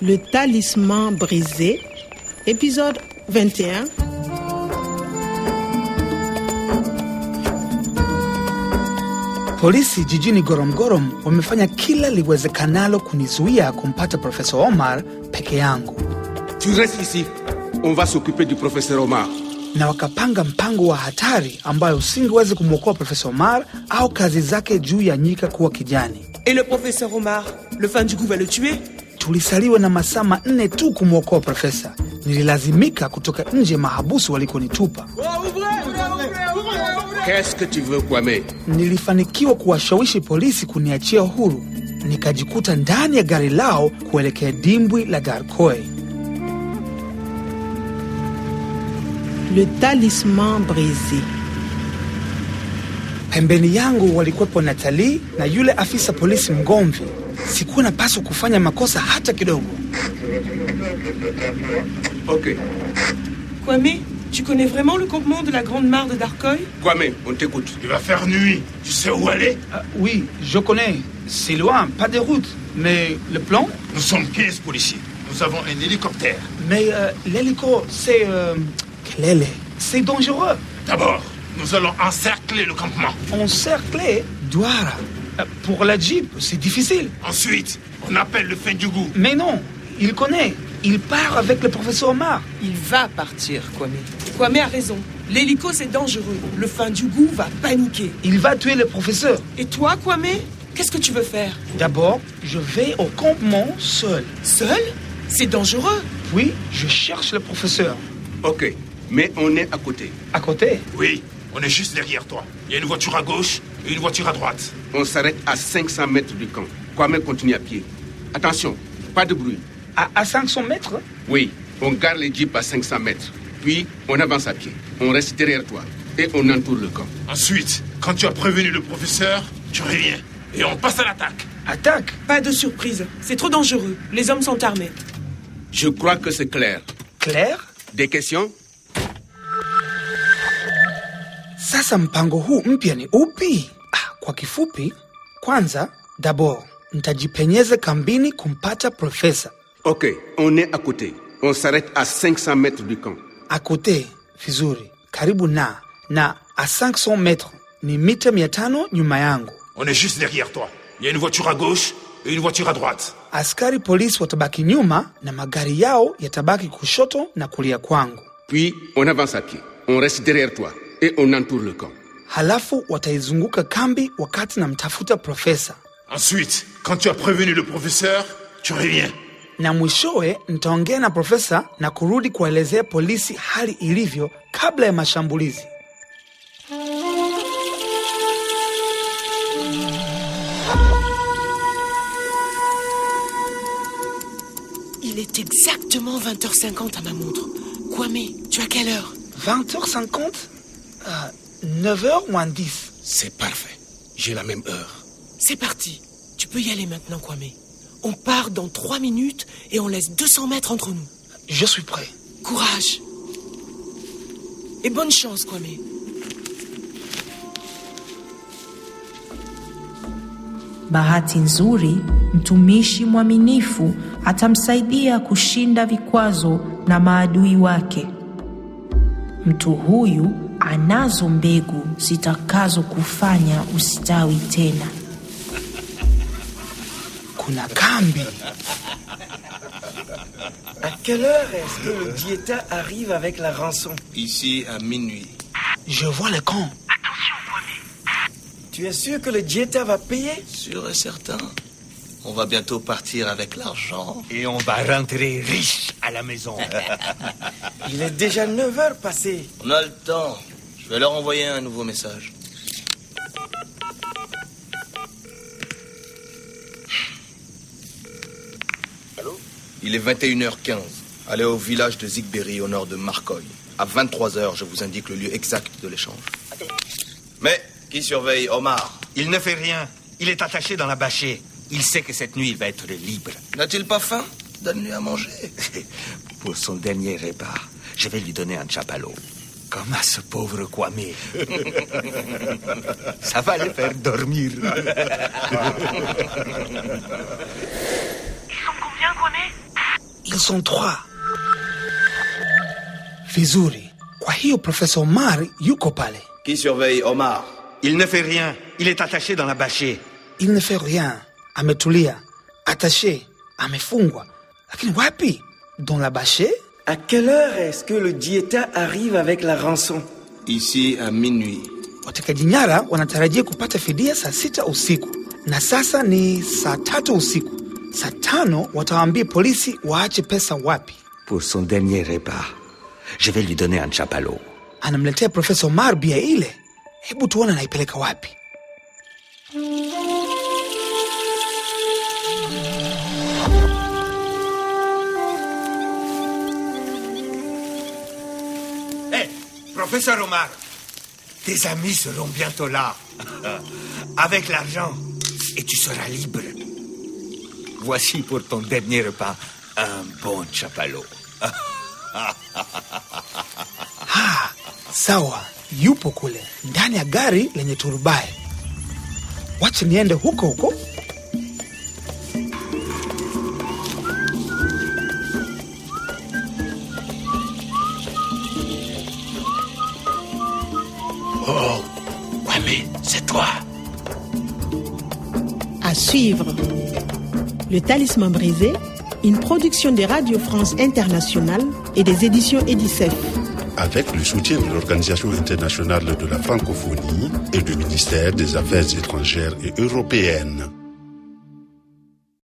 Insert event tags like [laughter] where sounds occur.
Le talisman brisé, épisode 21. Polisi jijini Goromgorom wamefanya kila liwezekanalo kunizuia kumpata Profesa Omar peke yangu, Tu restes ici. On va s'occuper du professeur Omar. na wakapanga mpango wa hatari ambayo usingeweza kumwokoa Profesa Omar au kazi zake juu ya nyika kuwa kijani. Et le professeur Omar, le fan du goût va le tuer? Tulisaliwa na masaa manne tu kumwokoa profesa. Nililazimika kutoka nje mahabusu walikonitupa. Qu'est-ce que tu veux, Kwame Nilifanikiwa kuwashawishi polisi kuniachia huru, nikajikuta ndani ya gari lao kuelekea dimbwi la Darkoy. Le talisman brisé. Pembeni yangu walikuwepo Natali na yule afisa polisi mgomvi. Sikuwa napaswa kufanya makosa hata kidogo. Ok. Kwame, tu connais vraiment le campement de la Grande Mare de Darkoy Kwame, on t'écoute. Il va faire nuit. Tu sais où aller? Oui, je connais. C'est loin, pas de route. Mais le plan? Nous sommes 15 policiers. Nous avons un hélicoptère. Mais euh, l'hélico, c'est... Euh, kelele. C'est dangereux. D'abord, nous allons encercler le campement. Encercler Douara. Euh, Pour la Jeep, c'est difficile. Ensuite, on appelle le fin du goût. Mais non, il connaît. Il part avec le professeur Omar. Il va partir, Kwame. Kwame a raison. L'hélico, c'est dangereux. Le fin du goût va paniquer. Il va tuer le professeur. Et toi, Kwame Qu'est-ce que tu veux faire? D'abord, je vais au campement seul. Seul? C'est dangereux. Puis, je cherche le professeur. Ok. Mais on est à côté. À côté? Oui, on est juste derrière toi. Il y a une voiture à gauche une voiture à droite. On s'arrête à 500 mètres du camp. Kwame continue à pied. Attention, pas de bruit. À, à 500 mètres? Oui, on garde les jeeps à 500 mètres. Puis, on avance à pied. On reste derrière toi. Et on entoure le camp. Ensuite, quand tu as prévenu le professeur, tu reviens. Et on passe à l'attaque. Attaque? Pas de surprise. C'est trop dangereux. Les hommes sont armés. Je crois que c'est clair. Claire Des questions? Sasa mpango huu mpya ni upi? Kwa kifupi, kwanza, d'abord ntajipenyeze kambini kumpata profesa. Ok, on est à côté. On s'arrête à 500 mètres du camp. Akote vizuri, karibu na na a 500 metres ni mita mia tano nyuma yangu. On est juste derrière toi. Il y a une voiture à gauche et une voiture à droite. Askari polisi watabaki nyuma na magari yao yatabaki kushoto na kulia kwangu. Puis, on avance à pied. On reste derrière toi. Et on entoure le camp. Halafu wataizunguka kambi wakati namtafuta profesa, Ensuite, quand tu as prévenu le professeur, tu reviens. na mwishowe nitaongea na profesa na kurudi kuwaelezea polisi hali ilivyo kabla ya mashambulizi. Il est exactement 20h50 à ma montre. Kwame, tu as quelle heure? 20h50 euh, 9h moins 10. C'est parfait. J'ai la même heure. C'est parti. Tu peux y aller maintenant, Kwame. On part dans 3 minutes et on laisse 200 mètres entre nous. Je suis prêt. Courage. Et bonne chance, Kwame. Bahati nzuri, mtumishi mwaminifu atamsaidia kushinda vikwazo na maadui wake. Mtu huyu anazo mbegu zitakazo kufanya ustawi tena. Kuna kambi. À quelle heure est-ce que le diéta arrive avec la rançon? Ici à minuit. Je vois le camp. Tu es sûr que le diéta va payer? Sûr et certain. On va bientôt partir avec l'argent. Et on va rentrer riche à la maison. [laughs] Il est déjà 9 heures passées. On a le temps. Je vais leur envoyer un nouveau message. Il est 21h15. Allez au village de Zigberry au nord de Marcoy. À 23h, je vous indique le lieu exact de l'échange. Mais qui surveille Omar? Il ne fait rien. Il est attaché dans la bâchée. Il sait que cette nuit, il va être libre. N'a-t-il pas faim Donne-lui à manger. [laughs] Pour son dernier repas, je vais lui donner un chapalot. Comme à ce pauvre Kwame. [laughs] Ça va le faire dormir. Ils sont combien, Kwame Ils sont trois. Vizuri. Kwa hiyo Profesa Omar yuko pale? Qui surveille Omar Il ne fait rien. Il est attaché dans la bâchée. Il ne fait rien. Ametulia. Attaché. Amefungwa. Lakini wapi? Dans la bâchée? À quelle heure est-ce que le dieta arrive avec la rançon Ici à minuit. Watekaji nyara wanatarajia kupata fidia saa sita usiku na sasa ni saa tatu usiku. Saa tano watawaambia polisi waache pesa wapi. Pour son dernier repas, je vais lui donner un chapalo. Anamletea Profesa Omar bia ile. Hebu tuone anaipeleka wapi. Professeur Omar, tes amis seront bientôt là. [laughs] Avec l'argent. Et tu seras libre. Voici pour ton dernier repas un bon chapalot. [laughs] Ha, sawa, yupo kule ndani ya gari lenye turubai. Wacha niende huko huko. Oh, ouais, mais c'est toi. À suivre. Le Talisman brisé, une production de Radio France Internationale et des éditions Edicef. avec le soutien de l'Organisation internationale de la francophonie et du ministère des Affaires étrangères et européennes.